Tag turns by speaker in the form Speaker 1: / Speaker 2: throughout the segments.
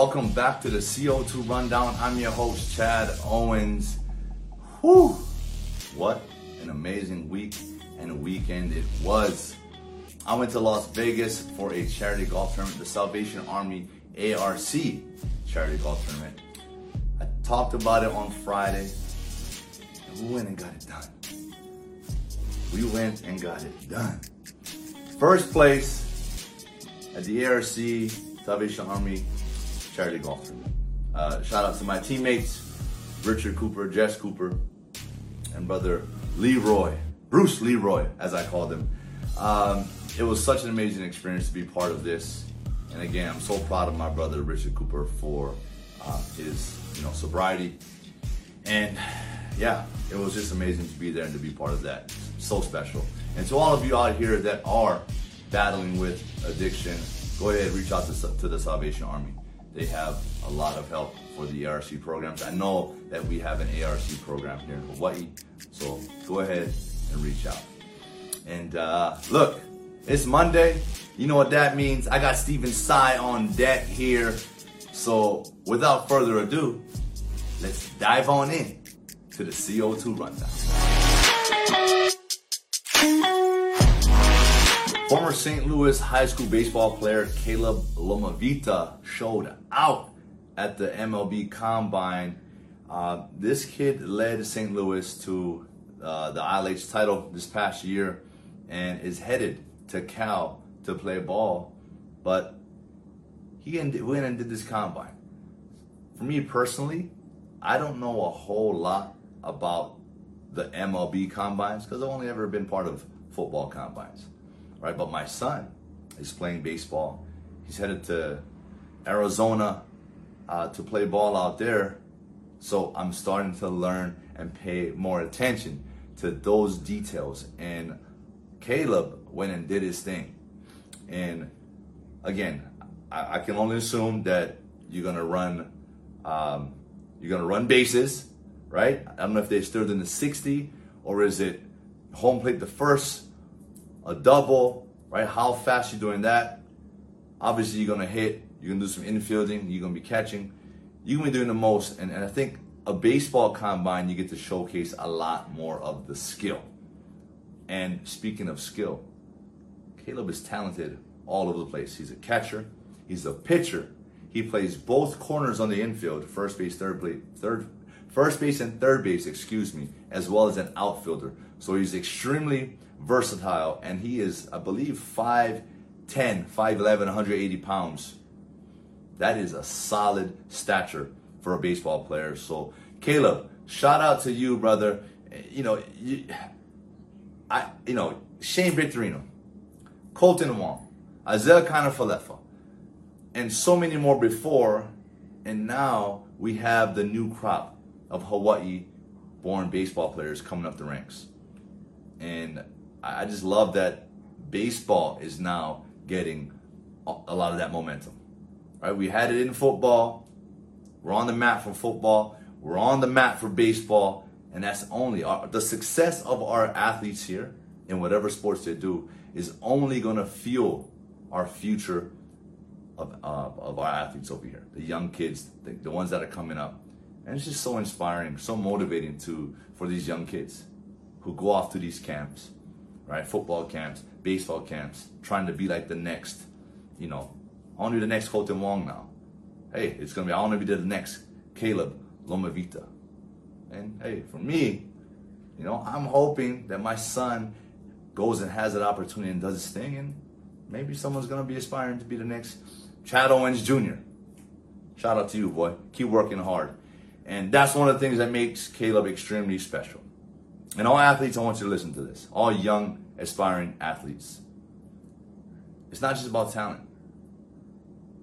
Speaker 1: welcome back to the CO2 Rundown. I'm your host, Chad Owens. Whew, what an amazing week and weekend it was. I went to Las Vegas for a charity golf tournament, the Salvation Army ARC charity golf tournament. I talked about it on Friday, and we went and got it done. We went and got it done. First place at the ARC Salvation Army charity golf tournament. Uh, shout out to my teammates, Richard Cooper, Jess Cooper, and brother Leroy, Bruce Leroy, as I called him. Um, it was such an amazing experience to be part of this. And again, I'm so proud of my brother Richard Cooper for uh, his, you know, sobriety. And yeah, it was just amazing to be there and to be part of that. So special. And to all of you out here that are battling with addiction, go ahead reach out to, to the Salvation Army. They have a lot of help for the ARC programs. I know that we have an ARC program here in Hawaii, so go ahead and reach out. And uh, look, it's Monday. You know what that means. I got Stephen Tsai on deck here. So without further ado, let's dive on in to the CO2 rundown. Former St. Louis high school baseball player Caleb Lomavita showed out at the MLB Combine. Uh, this kid led St. Louis to uh, the ILH title this past year and is headed to Cal to play ball. But he went and did this combine. For me personally, I don't know a whole lot about the MLB combines because I've only ever been part of football combines right? But my son is playing baseball. He's headed to Arizona uh, to play ball out there. So I'm starting to learn and pay more attention to those details. And Caleb went and did his thing. And again, I, I can only assume that you're gonna run, um, you're gonna run bases, right? I don't know if they stood in the 60 or is it home plate the first a double, right? How fast you're doing that. Obviously, you're gonna hit. You're gonna do some infielding. You're gonna be catching. You're gonna be doing the most. And, and I think a baseball combine, you get to showcase a lot more of the skill. And speaking of skill, Caleb is talented all over the place. He's a catcher. He's a pitcher. He plays both corners on the infield, first base, third base, third, first base and third base, excuse me, as well as an outfielder. So he's extremely versatile, and he is, I believe, 5'10, 5'11, 180 pounds. That is a solid stature for a baseball player. So, Caleb, shout out to you, brother. You know, you, I, you know, Shane Victorino, Kolten Wong, Isiah Kiner-Falefa, and so many more before. And now we have the new crop of Hawaii born baseball players coming up the ranks. And I just love that baseball is now getting a lot of that momentum. Right? We had it in football. We're on the map for football. We're on the map for baseball. And that's only our, the success of our athletes here in whatever sports they do is only going to fuel our future of, uh, of our athletes over here, the young kids, the, the ones that are coming up. And it's just so inspiring, so motivating to for these young kids who go off to these camps right? Football camps, baseball camps, trying to be like the next, you know, I want to be the next Kolten Wong now. Hey, it's gonna be I want to be the next Caleb Lomavita. And hey, for me, you know, I'm hoping that my son goes and has that opportunity and does his thing, and maybe someone's gonna be aspiring to be the next Chad Owens Jr. Shout out to you, boy. Keep working hard. And that's one of the things that makes Caleb extremely special. And all athletes, I want you to listen to this. All young, aspiring athletes. It's not just about talent.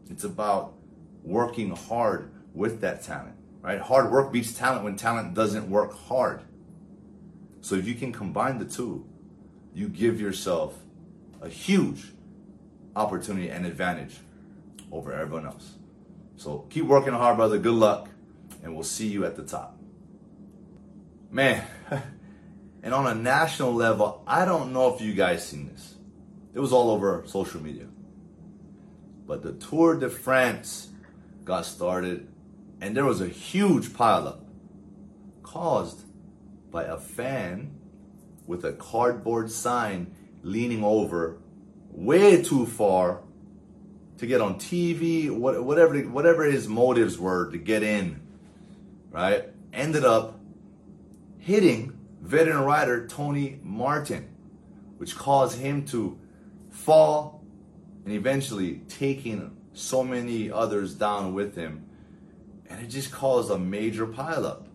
Speaker 1: It's about working hard with that talent, right? Hard work beats talent when talent doesn't work hard. So if you can combine the two, you give yourself a huge opportunity and advantage over everyone else. So keep working hard, brother. Good luck, and we'll see you at the top. Man, And on a national level, I don't know if you guys seen this. It was all over social media. But the Tour de France got started, and there was a huge pileup caused by a fan with a cardboard sign leaning over way too far to get on TV, whatever whatever his motives were to get in, right? Ended up hitting veteran rider Tony Martin, which caused him to fall and eventually taking so many others down with him. And it just caused a major pileup.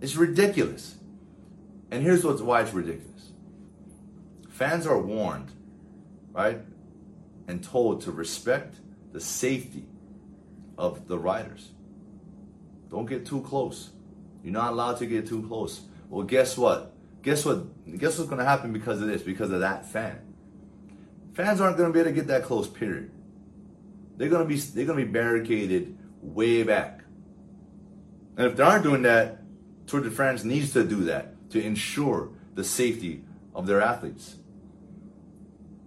Speaker 1: It's ridiculous. And here's what's why it's ridiculous. Fans are warned, right? And told to respect the safety of the riders. Don't get too close. You're not allowed to get too close. Well, guess what? Guess what? Guess what's going to happen because of this? Because of that fan. Fans aren't going to be able to get that close. Period. They're going to be they're going to be barricaded way back. And if they aren't doing that, Tour de France needs to do that to ensure the safety of their athletes.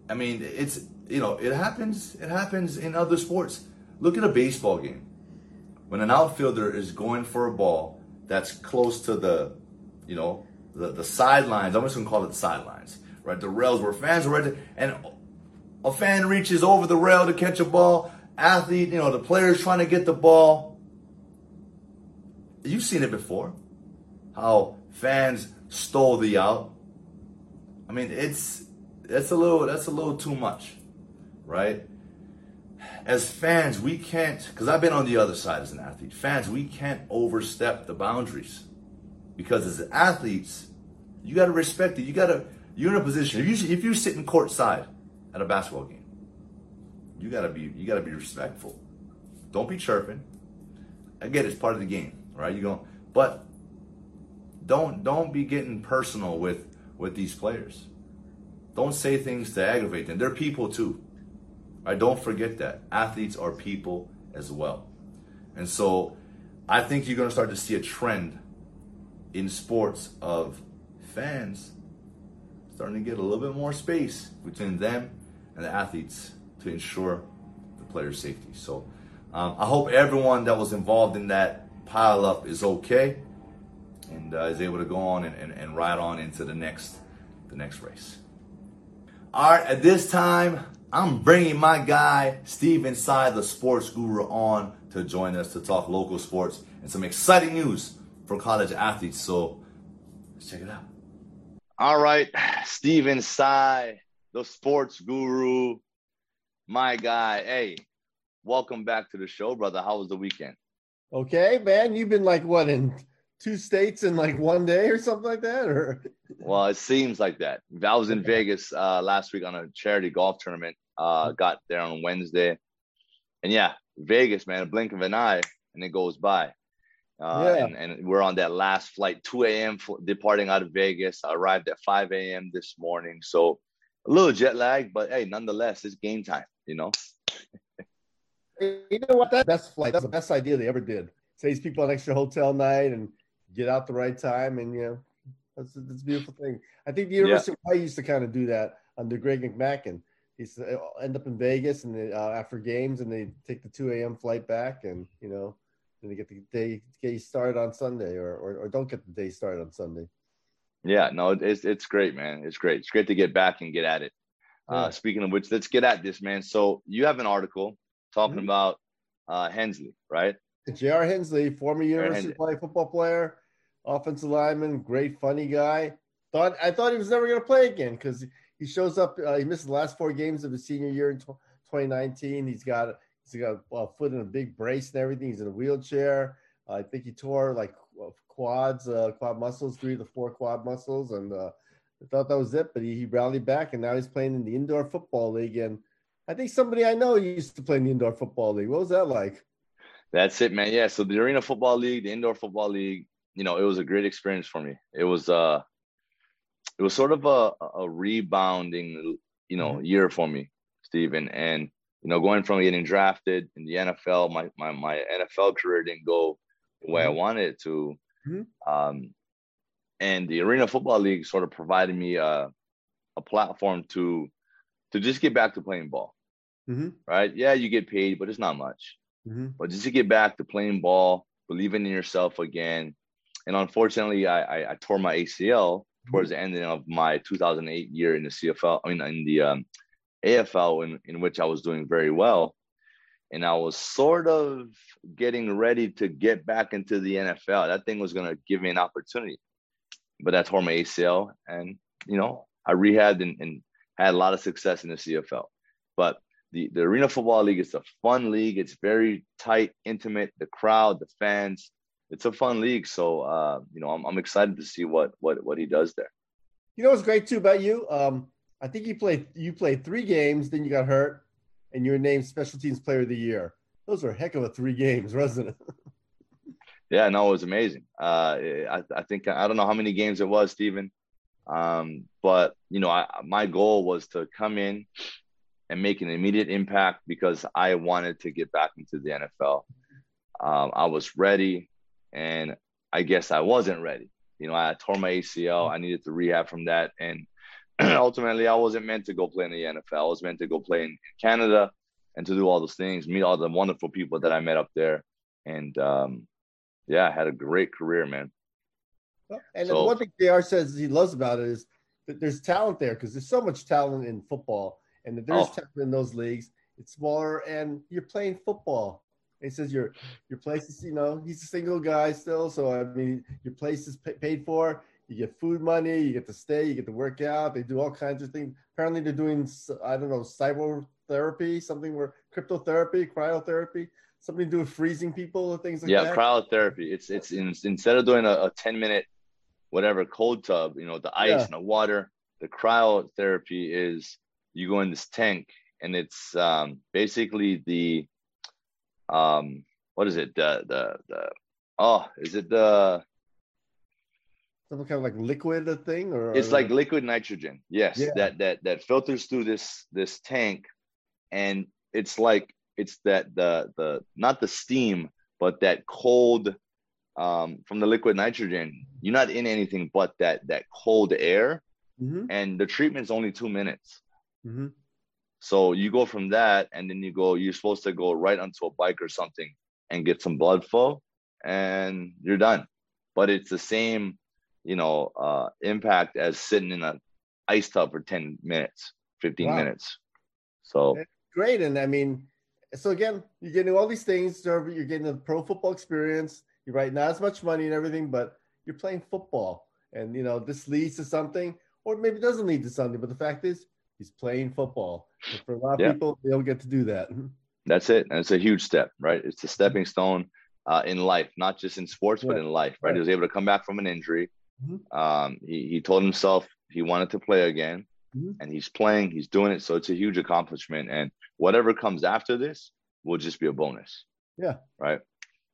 Speaker 1: I mean, it's you know, it happens. It happens in other sports. Look at a baseball game. When an outfielder is going for a ball that's close to the, you know, the, the sidelines. I'm just gonna call it the sidelines, right? The rails where fans are ready, and a fan reaches over the rail to catch a ball. Athlete, you know, the player's trying to get the ball. You've seen it before. How fans stole the out. I mean, it's that's a little that's a little too much right? As fans, we can't, because I've been on the other side as an athlete. Fans, we can't overstep the boundaries. Because as athletes, you got to respect it. You got to, you're in a position, if, you, if you're sitting courtside at a basketball game, you got to be, you got to be respectful. Don't be chirping. Get it's part of the game, right? You go, but don't, don't be getting personal with, with these players. Don't say things to aggravate them. They're people too. Right? Don't forget that. Athletes are people as well. And so I think you're going to start to see a trend in sports of fans starting to get a little bit more space between them and the athletes to ensure the player's safety. So um, I hope everyone that was involved in that pile up is okay and uh, is able to go on and, and, and ride on into the next the next race. All right, at this time, I'm bringing my guy, Stephen Tsai, the sports guru, on to join us to talk local sports and some exciting news for college athletes. So let's check it out. All right, Stephen Tsai, the sports guru, my guy. Hey, welcome back to the show, brother. How was the weekend?
Speaker 2: Okay, man. You've been like what in two states in like one day or something like that, or?
Speaker 1: Well, it seems like that. I was in Vegas uh, last week on a charity golf tournament. Uh, mm-hmm. got there on Wednesday, and yeah, Vegas, man, a blink of an eye, and it goes by. Uh, yeah. and, and, we're on that last flight, 2 a.m. departing out of Vegas. I arrived at 5 a.m. this morning, so a little jet lag, but hey, nonetheless, it's game time. You know.
Speaker 2: you know what? That best flight. That's the best idea they ever did. Saves people an extra hotel night and get out the right time, and you know, that's, that's a beautiful thing. I think the University yeah. of Hawaii used to kind of do that under Greg McMackin. He used to end up in Vegas and they, uh, after games, and they take the 2 a.m. flight back, and you know, then they get the day get you started on Sunday, or, or, or don't get the day started on Sunday.
Speaker 1: Yeah, no, it's it's great, man. It's great. It's great to get back and get at it. Uh, yeah. Uh, speaking of which, let's get at this, man. So you have an article talking mm-hmm. about uh, Hensley, right?
Speaker 2: J.R. Hensley, former University Hensley. football player, offensive lineman, great funny guy. Thought I thought he was never going to play again because he shows up. Uh, he missed the last four games of his senior year in 2019. He's got he's got a foot in a big brace and everything. He's in a wheelchair. Uh, I think he tore like quads, uh, quad muscles, three to four quad muscles, and uh, I thought that was it. But he, he rallied back, and now he's playing in the indoor football league. And I think somebody I know used to play in the indoor football league. What was that like?
Speaker 1: That's it, man. Yeah. So the Arena Football League, the Indoor Football League, you know, it was a great experience for me. It was uh it was sort of a, a rebounding, you know, mm-hmm. year for me, Stephen. And, you know, going from getting drafted in the NFL, my my, my NFL career didn't go the way mm-hmm. I wanted it to. Mm-hmm. Um, and the Arena Football League sort of provided me a, a platform to to just get back to playing ball. Mm-hmm. Right? Yeah, you get paid, but it's not much. mm-hmm. but just to get back to playing ball, believing in yourself again. And unfortunately, I, I, I tore my ACL towards the ending of my 2008 year in the CFL. I mean, in the um, AFL, in, in which I was doing very well. And I was sort of getting ready to get back into the NFL. That thing was going to give me an opportunity. But I tore my ACL. And, you know, I rehabbed and, and had a lot of success in the CFL. But the, the Arena Football League is a fun league. It's very tight, intimate. The crowd, the fans, it's a fun league. So uh, you know, I'm, I'm excited to see what what what he does there.
Speaker 2: You know what's great too about you? Um, I think you played you played three games, then you got hurt, and you were named Special Teams Player of the Year. Those were a heck of a three games, wasn't it?
Speaker 1: yeah, no, it was amazing. Uh, I, I think I don't know how many games it was, Stephen, um, but you know, I, my goal was to come in and make an immediate impact because I wanted to get back into the NFL. Um, I was ready and I guess I wasn't ready. You know, I tore my ACL. I needed to rehab from that, and ultimately, I wasn't meant to go play in the NFL. I was meant to go play in Canada and to do all those things, meet all the wonderful people that I met up there, and um, yeah, I had a great career, man.
Speaker 2: And so, one thing Jr. says he loves about it is that there's talent there because there's so much talent in football, and that there's oh. talent in those leagues. It's smaller, and you're playing football. He says your your place is you know he's a single guy still, so I mean your place is paid for. You get food money, you get to stay, you get to work out. They do all kinds of things. Apparently, they're doing I don't know cyber therapy, something where cryptotherapy, cryotherapy, something to do with freezing people or things like
Speaker 1: yeah,
Speaker 2: that.
Speaker 1: Yeah, cryotherapy. It's it's in, instead of doing a, a ten minute whatever cold tub, you know, the ice yeah. and the water. The cryotherapy is you go in this tank and it's um, basically the um what is it the the the oh is it the
Speaker 2: some kind of like liquid thing or
Speaker 1: it's like liquid nitrogen yes yeah. that that that filters through this this tank and it's like it's that the the not the steam but that cold um from the liquid nitrogen you're not in anything but that that cold air mm-hmm. and the treatment's only two minutes mm-hmm. So you go from that, and then you go. You're supposed to go right onto a bike or something and get some blood flow, and you're done. But it's the same, you know, uh, impact as sitting in a ice tub for ten minutes, fifteen wow. minutes. So
Speaker 2: great, and I mean, so again, you're getting all these things. You're getting the pro football experience. You're right, not as much money and everything, but you're playing football, and you know this leads to something, or maybe it doesn't lead to something. But the fact is, He's playing football. And for a lot of yeah. people, they don't get to do that.
Speaker 1: That's it. And it's a huge step, right? It's a stepping stone uh, in life, not just in sports, yeah. but in life, right? right? He was able to come back from an injury. Mm-hmm. Um, he, he told himself he wanted to play again, mm-hmm. and he's playing, he's doing it. So it's a huge accomplishment. And whatever comes after this will just be a bonus.
Speaker 2: Yeah.
Speaker 1: Right.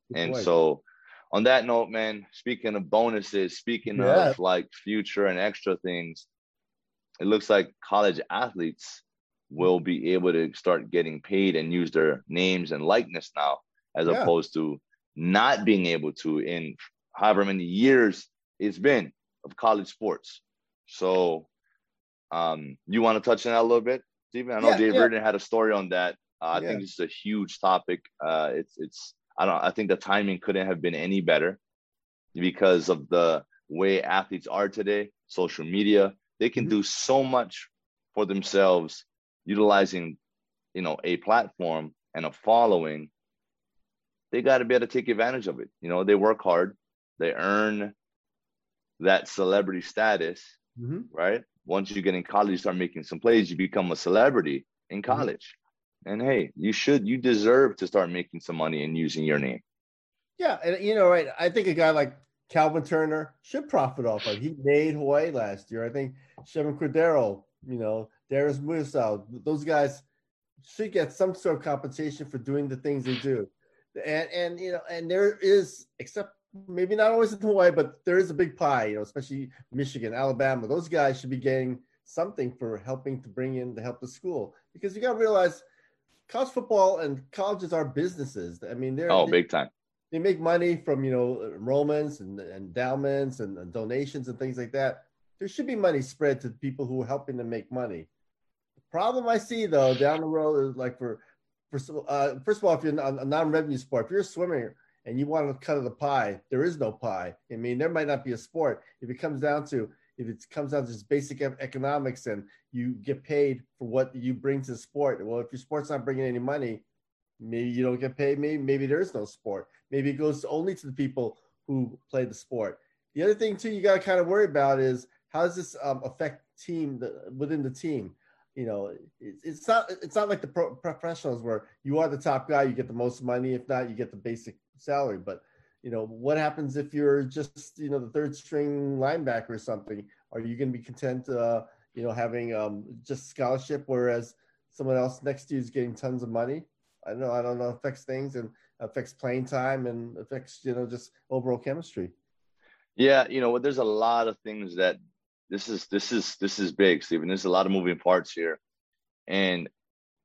Speaker 1: Good and point. so, on that note, man, speaking of bonuses, speaking yeah. of like future and extra things, it looks like college athletes will be able to start getting paid and use their names and likeness now, as yeah. opposed to not being able to in however many years it's been of college sports. So, um, you want to touch on that a little bit, Stephen? I know yeah, Dave yeah. Reardon had a story on that. Uh, I think this is a huge topic. Uh, it's it's I don't I think the timing couldn't have been any better because of the way athletes are today, social media, they can mm-hmm. do so much for themselves utilizing, you know, a platform and a following. They got to be able to take advantage of it. You know, they work hard, they earn that celebrity status, mm-hmm. right? Once you get in college, you start making some plays, you become a celebrity in mm-hmm. college. Mm-hmm. And hey, you should, you deserve to start making some money and using your name.
Speaker 2: Yeah. And, you know, right. I think a guy like Calvin Turner should profit off of. He made Hawaii last year. I think Chevan Cordeiro, you know, Darius Muasau, those guys should get some sort of compensation for doing the things they do. And and you know, and there is, except maybe not always in Hawaii, but there is a big pie, you know, especially Michigan, Alabama. Those guys should be getting something for helping to bring in to help the school. Because you gotta realize college football and colleges are businesses. I mean, they're
Speaker 1: oh, big time
Speaker 2: they make money from you know enrollments and endowments and, and, donations and things like that. There should be money spread to people who are helping them make money. The problem I see though down the road is like for first, uh, first of all, if you're a non-revenue sport, if you're a swimmer and you want to cut of the pie, there is no pie. I mean, there might not be a sport. If it comes down to if it comes down to just basic economics and you get paid for what you bring to the sport. Well, if your sport's not bringing any money, maybe you don't get paid. Maybe maybe there is no sport. Maybe it goes only to the people who play the sport. The other thing too, you got to kind of worry about is how does this um, affect team the, within the team? You know, it, it's not it's not like the pro- professionals where you are the top guy, you get the most money. If not, you get the basic salary. But you know, what happens if you're just you know the third string linebacker or something? Are you going to be content, uh, you know, having um, just scholarship, whereas someone else next to you is getting tons of money? I don't know. I don't know. Affects things and affects playing time and affects you know just overall chemistry.
Speaker 1: Yeah, you know, there's a lot of things that this is this is this is big, Stephen. There's a lot of moving parts here, and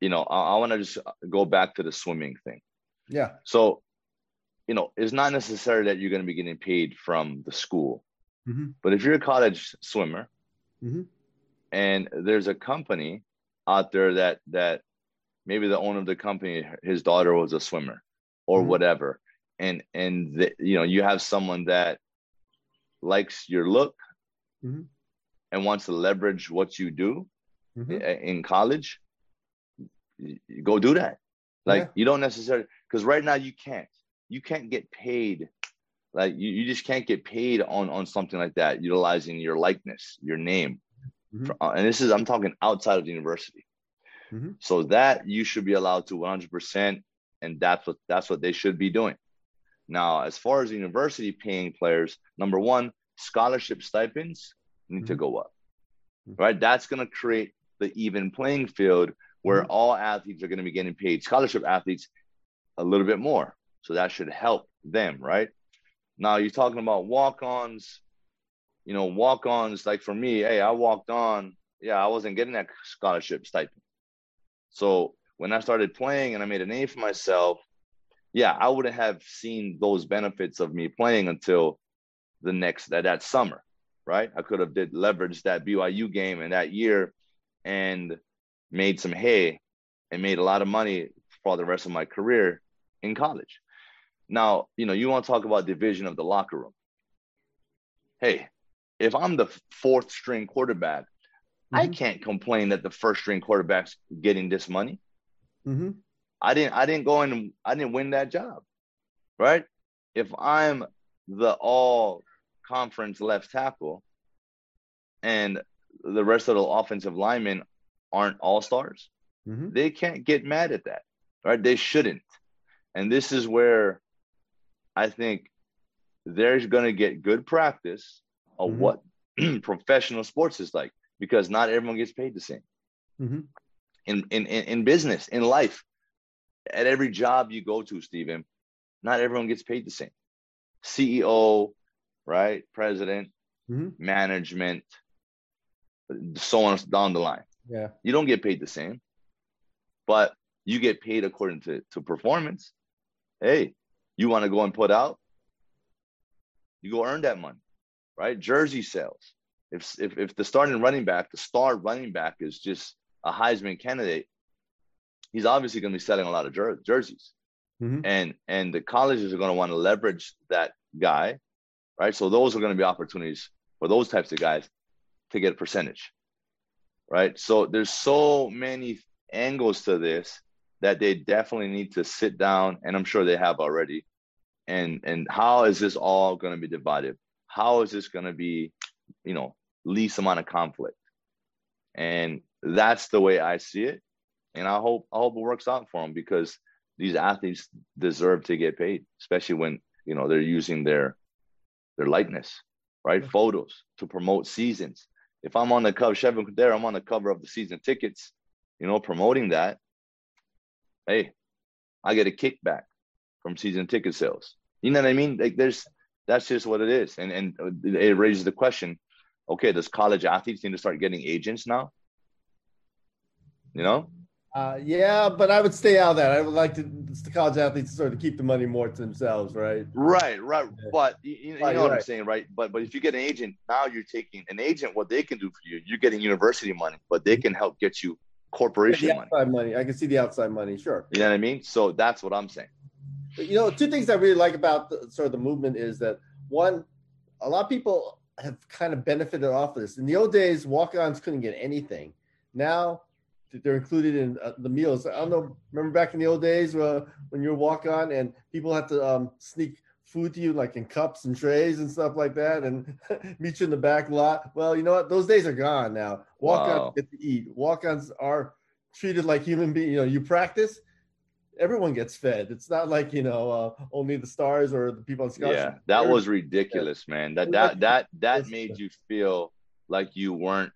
Speaker 1: you know, I, I want to just go back to the swimming thing.
Speaker 2: Yeah.
Speaker 1: So, you know, it's not necessary that you're going to be getting paid from the school, mm-hmm. but if you're a college swimmer, mm-hmm. and there's a company out there that that maybe the owner of the company, his daughter was a swimmer, or mm-hmm. whatever, and and the, you know, you have someone that likes your look mm-hmm and wants to leverage what you do mm-hmm. in college, go do that. Like yeah. you don't necessarily because right now you can't. You can't get paid. Like you, you just can't get paid on on something like that, utilizing your likeness, your name. Mm-hmm. Uh, and this is I'm talking outside of the university. Mm-hmm. So that you should be allowed to 100%, and that's what that's what they should be doing. Now, as far as university paying players, number one, scholarship stipends need mm-hmm. to go up, mm-hmm. right? That's going to create the even playing field where mm-hmm. all athletes are going to be getting paid, scholarship athletes, a little bit more. So that should help them, right? Now you're talking about walk-ons, you know, walk-ons. Like for me, hey, I walked on. Yeah, I wasn't getting that scholarship stipend. So when I started playing and I made a name for myself, yeah, I wouldn't have seen those benefits of me playing until the next that, that summer right? I could have did leverage that BYU game in that year and made some hay and made a lot of money for the rest of my career in college. Now, you know, you want to talk about division of the locker room. Hey, if I'm the fourth string quarterback, mm-hmm. I can't complain that the first string quarterback's getting this money. Mm-hmm. I didn't I didn't go in I didn't win that job. Right? If I'm the all conference left tackle, and the rest of the offensive linemen aren't all stars, mm-hmm. they can't get mad at that, right? They shouldn't. And this is where I think they're going to get good practice of mm-hmm. what professional sports is like because not everyone gets paid the same. Mm-hmm. In, in, in business, in life, at every job you go to, Stephen, not everyone gets paid the same. CEO, right? President, mm-hmm. management, so on down the line.
Speaker 2: Yeah.
Speaker 1: You don't get paid the same, but you get paid according to, to performance. Hey, you want to go and put out, you go earn that money, right? Jersey sales. If, if, if the starting running back, the star running back is just a Heisman candidate, he's obviously going to be selling a lot of jer- jerseys. Mm-hmm. And and the colleges are going to want to leverage that guy right? So those are going to be opportunities for those types of guys to get a percentage, right? So there's so many angles to this that they definitely need to sit down, and I'm sure they have already. And and how is this all going to be divided? How is this going to be, you know, least amount of conflict? And that's the way I see it. And I hope I hope it works out for them because these athletes deserve to get paid, especially when you know they're using their their likeness, right? Photos to promote seasons. If I'm on the cover, Chevan Cordeiro, I'm on the cover of the season tickets, you know, promoting that. Hey, I get a kickback from season ticket sales. You know what I mean? Like there's that's just what it is. And and it raises the question, okay, does college athletes need to start getting agents now? You know?
Speaker 2: Uh, yeah, but I would stay out of that. I would like to the college athletes to sort of keep the money more to themselves, right?
Speaker 1: Right, right. But you, you know what right. I'm saying, right? But but if you get an agent, now you're taking an agent. What they can do for you, you're getting university money, but they can help get you corporation
Speaker 2: the outside money. money. I can see the outside money. Sure.
Speaker 1: You know what I mean? So that's what I'm saying.
Speaker 2: But, you know, two things I really like about the, sort of the movement is that one, a lot of people have kind of benefited off of this. In the old days, walk-ons couldn't get anything. Now they're included in uh, the meals. I don't know. Remember back in the old days uh, when you were walk-on and people had to um, sneak food to you like in cups and trays and stuff like that and meet you in the back lot. Well, you know what? Those days are gone now. Walk-ons wow. get to eat. Walk-ons are treated like human beings. You know, you practice, everyone gets fed. It's not like you know uh, only the stars or the people on scholarship.
Speaker 1: Yeah, that was ridiculous, man. That that that that made you feel like you weren't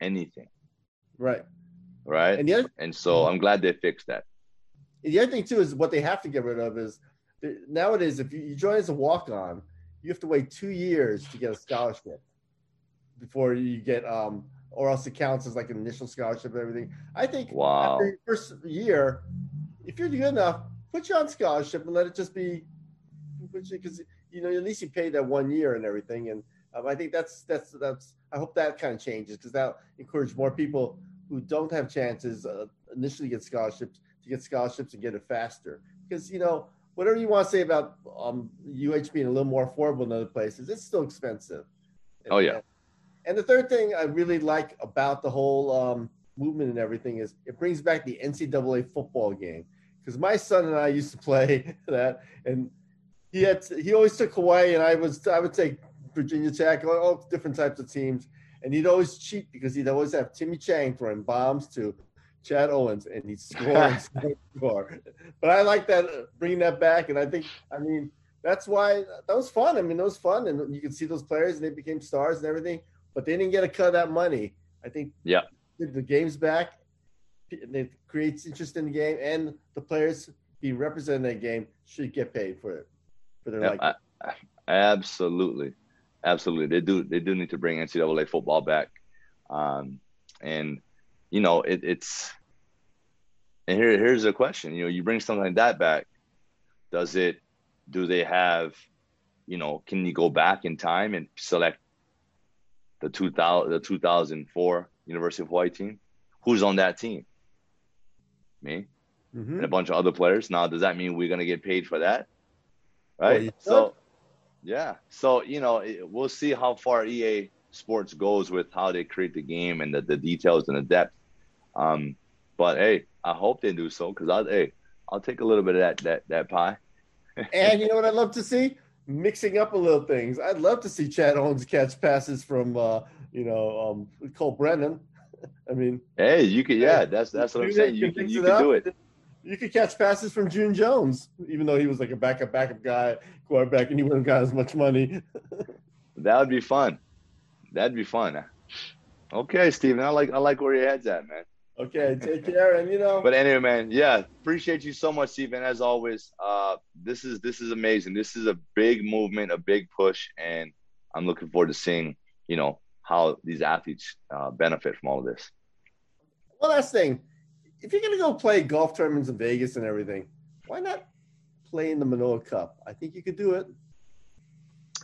Speaker 1: anything.
Speaker 2: Right.
Speaker 1: Right. And, the other, and so I'm glad they fixed that.
Speaker 2: the other thing too is what they have to get rid of is nowadays if you join as a walk on, you have to wait two years to get a scholarship before you get um or else it counts as like an initial scholarship and everything. I think
Speaker 1: wow. after
Speaker 2: your first year, if you're good enough, put you on scholarship and let it just be because you know at least you paid that one year and everything. And um, I think that's that's that's I hope that kind of changes because that encourage more people who don't have chances uh, initially get scholarships to get scholarships and get it faster. Because you know whatever you want to say about um, UH being a little more affordable than other places, it's still expensive.
Speaker 1: Oh yeah.
Speaker 2: And the third thing I really like about the whole um, movement and everything is it brings back the NCAA football game because my son and I used to play that, and he had to, he always took Hawaii, and I was I would take Virginia Tech, all different types of teams, and he'd always cheat because he'd always have Timmy Chang throwing bombs to Chad Owens, and he'd score and score, score. But I like that bringing that back, and I think I mean that's why that was fun. I mean, it was fun, and you could see those players, and they became stars and everything. But they didn't get a cut of that money. I think.
Speaker 1: Yeah.
Speaker 2: The game's back, it creates interest in the game, and the players being represented in that game should get paid for it for their
Speaker 1: yeah, I, absolutely, absolutely. They do they do need to bring NCAA football back, um, and you know it, it's and here here's a question. You know, you bring something like that back, does it? Do they have? You know, can you go back in time and select the 2000 the 2004 University of Hawaii team? Who's on that team? me, mm-hmm. and a bunch of other players. Now, does that mean we're going to get paid for that? Right. Well, so, yeah. So, you know, we'll see how far EA Sports goes with how they create the game and the, the details and the depth. Um, but hey, I hope they do so because I'll, hey, I'll take a little bit of that that that pie.
Speaker 2: and you know what I'd love to see? Mixing up a little things. I'd love to see Chad Owens catch passes from uh, you know um, Colt Brennan. I mean,
Speaker 1: hey, you could, yeah, that's that's what I'm saying. You can you can do it.
Speaker 2: You could catch passes from June Jones, even though he was like a backup backup guy quarterback, and he wouldn't got as much money.
Speaker 1: that would be fun. That'd be fun. Okay, Steven, I like I like where your head's at, man.
Speaker 2: Okay, take care, and you know.
Speaker 1: But anyway, man, yeah, appreciate you so much, Stephen. As always, uh, this is this is amazing. This is a big movement, a big push, and I'm looking forward to seeing you know how these athletes uh, benefit from all of this.
Speaker 2: One last thing, if you're gonna go play golf tournaments in Vegas and everything, why not play in the Manoa Cup? I think you could do it.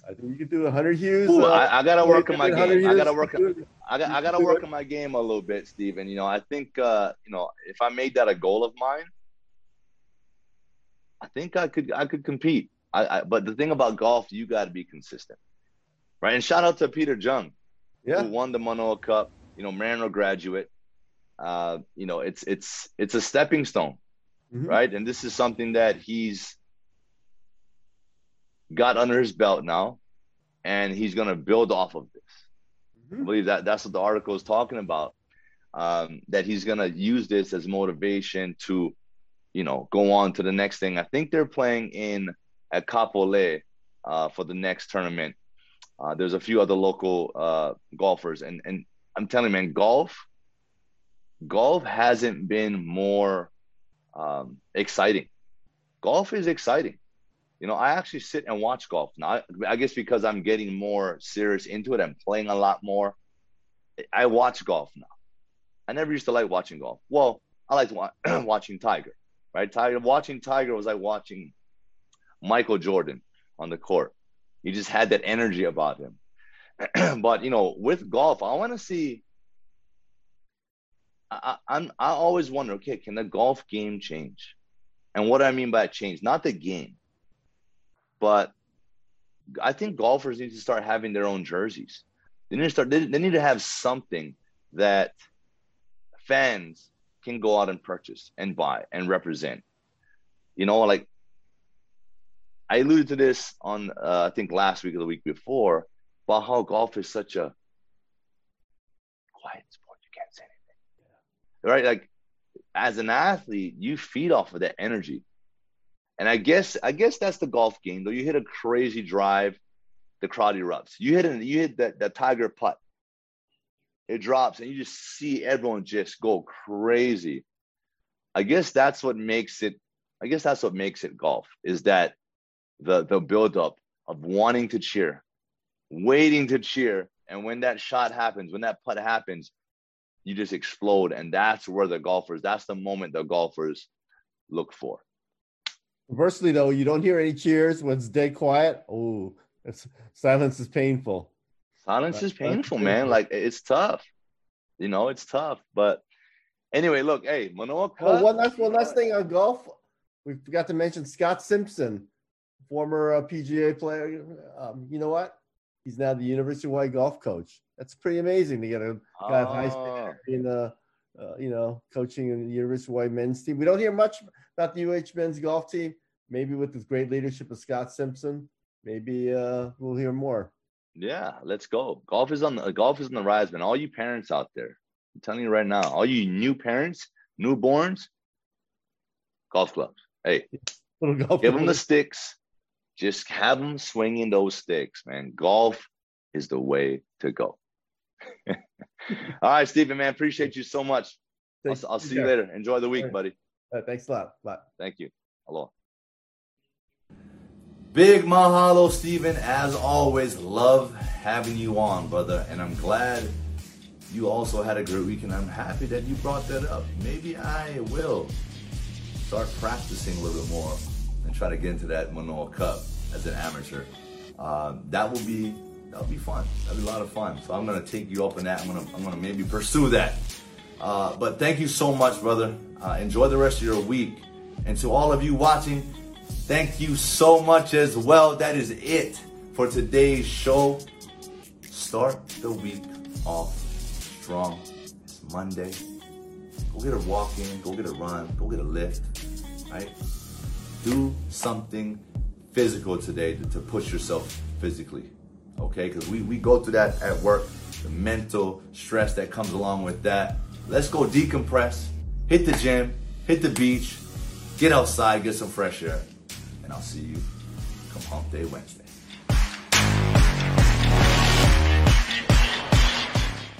Speaker 2: I think you could do a hundred Hughes.
Speaker 1: Ooh, uh, I, I, gotta work on my game. I gotta work. On, I got. I gotta work on my game a little bit, Steven. You know, I think. Uh, you know, if I made that a goal of mine, I think I could. I could compete. I, I but the thing about golf, you got to be consistent, right? And shout out to Peter Jung yeah. who won the Manoa Cup. You know, Mariner graduate. Uh, you know, it's it's it's a stepping stone, mm-hmm. right? And this is something that he's got under his belt now, and he's going to build off of. Mm-hmm. I believe that that's what the article is talking about. Um, that he's to use this as motivation to, you know, go on to the next thing. I think they're playing in at Kapolei uh, for the next tournament uh, there's a few other local uh, golfers, and and I'm telling you, man, golf, golf hasn't been more um, exciting. Golf is exciting. You know, I actually sit and watch golf now. I, guess because I'm getting more serious into it, I'm playing a lot more. I watch golf now. I never used to like watching golf. Well, I like wa- watching Tiger, right? Tiger watching Tiger was like watching Michael Jordan on the court. He just had that energy about him. but you know, with golf, I want to see. I, I'm I always wonder, okay, can the golf game change? And what I mean by change, not the game, but I think golfers need to start having their own jerseys. They need to start. They, they need to have something that fans can go out and purchase and buy and represent. You know, like I alluded to this on uh, I think last week or the week before about how golf is such a quiet sport. You can't say anything, right? Like as an athlete, you feed off of that energy, and I guess I guess that's the golf game. Though you hit a crazy drive, the crowd erupts. You hit you hit that that tiger putt, it drops, and you just see everyone just go crazy. I guess that's what makes it. I guess that's what makes it golf is that the the buildup of wanting to cheer, waiting to cheer, and when that shot happens, when that putt happens, you just explode, and that's where the golfers. That's the moment the golfers look for.
Speaker 2: Conversely, though, you don't hear any cheers when it's dead quiet. Oh, silence is painful.
Speaker 1: Silence is painful, man. Like it's tough. You know, it's tough. But anyway, look, hey, Manoa.
Speaker 2: Oh, one last one last thing on golf. We forgot to mention Scott Simpson, former uh, PGA player. Um, you know what? He's now the University of Hawaii golf coach. That's pretty amazing to get a guy of high standard in uh, uh, you know, coaching in the University of Hawaii men's team. We don't hear much about the UH men's golf team. Maybe with this great leadership of Scott Simpson, maybe uh, we'll hear more.
Speaker 1: Yeah, let's go. Golf is on the golf is on the rise, man. All you parents out there, I'm telling you right now, all you new parents, newborns, golf clubs. Hey, golf give them the sticks. Just have them swinging those sticks, man. Golf is the way to go. All right, Stephen, man, appreciate you so much. I'll, I'll, see you later. Enjoy the week, buddy.
Speaker 2: Uh, thanks a lot. Bye.
Speaker 1: Thank you. Hello. Big mahalo, Stephen. As always, love having you on, brother. And I'm glad you also had a great week. And I'm happy that you brought that up. Maybe I will start practicing a little bit more and try to get into that Manoa Cup as an amateur. Uh, that will be that'll be fun. That'll be a lot of fun. So I'm gonna take you up on that. I'm gonna I'm gonna maybe pursue that. Uh, but thank you so much, brother. Uh, enjoy the rest of your week. And to all of you watching, thank you so much as well. That is it for today's show. Start the week off strong. It's Monday. Go get a walk in, go get a run, go get a lift, right? Do something physical today to, to push yourself physically okay? Because we, we go through that at work, the mental stress that comes along with that. Let's go decompress, hit the gym, hit the beach, get outside, get some fresh air, and I'll see you come Hump Day Wednesday.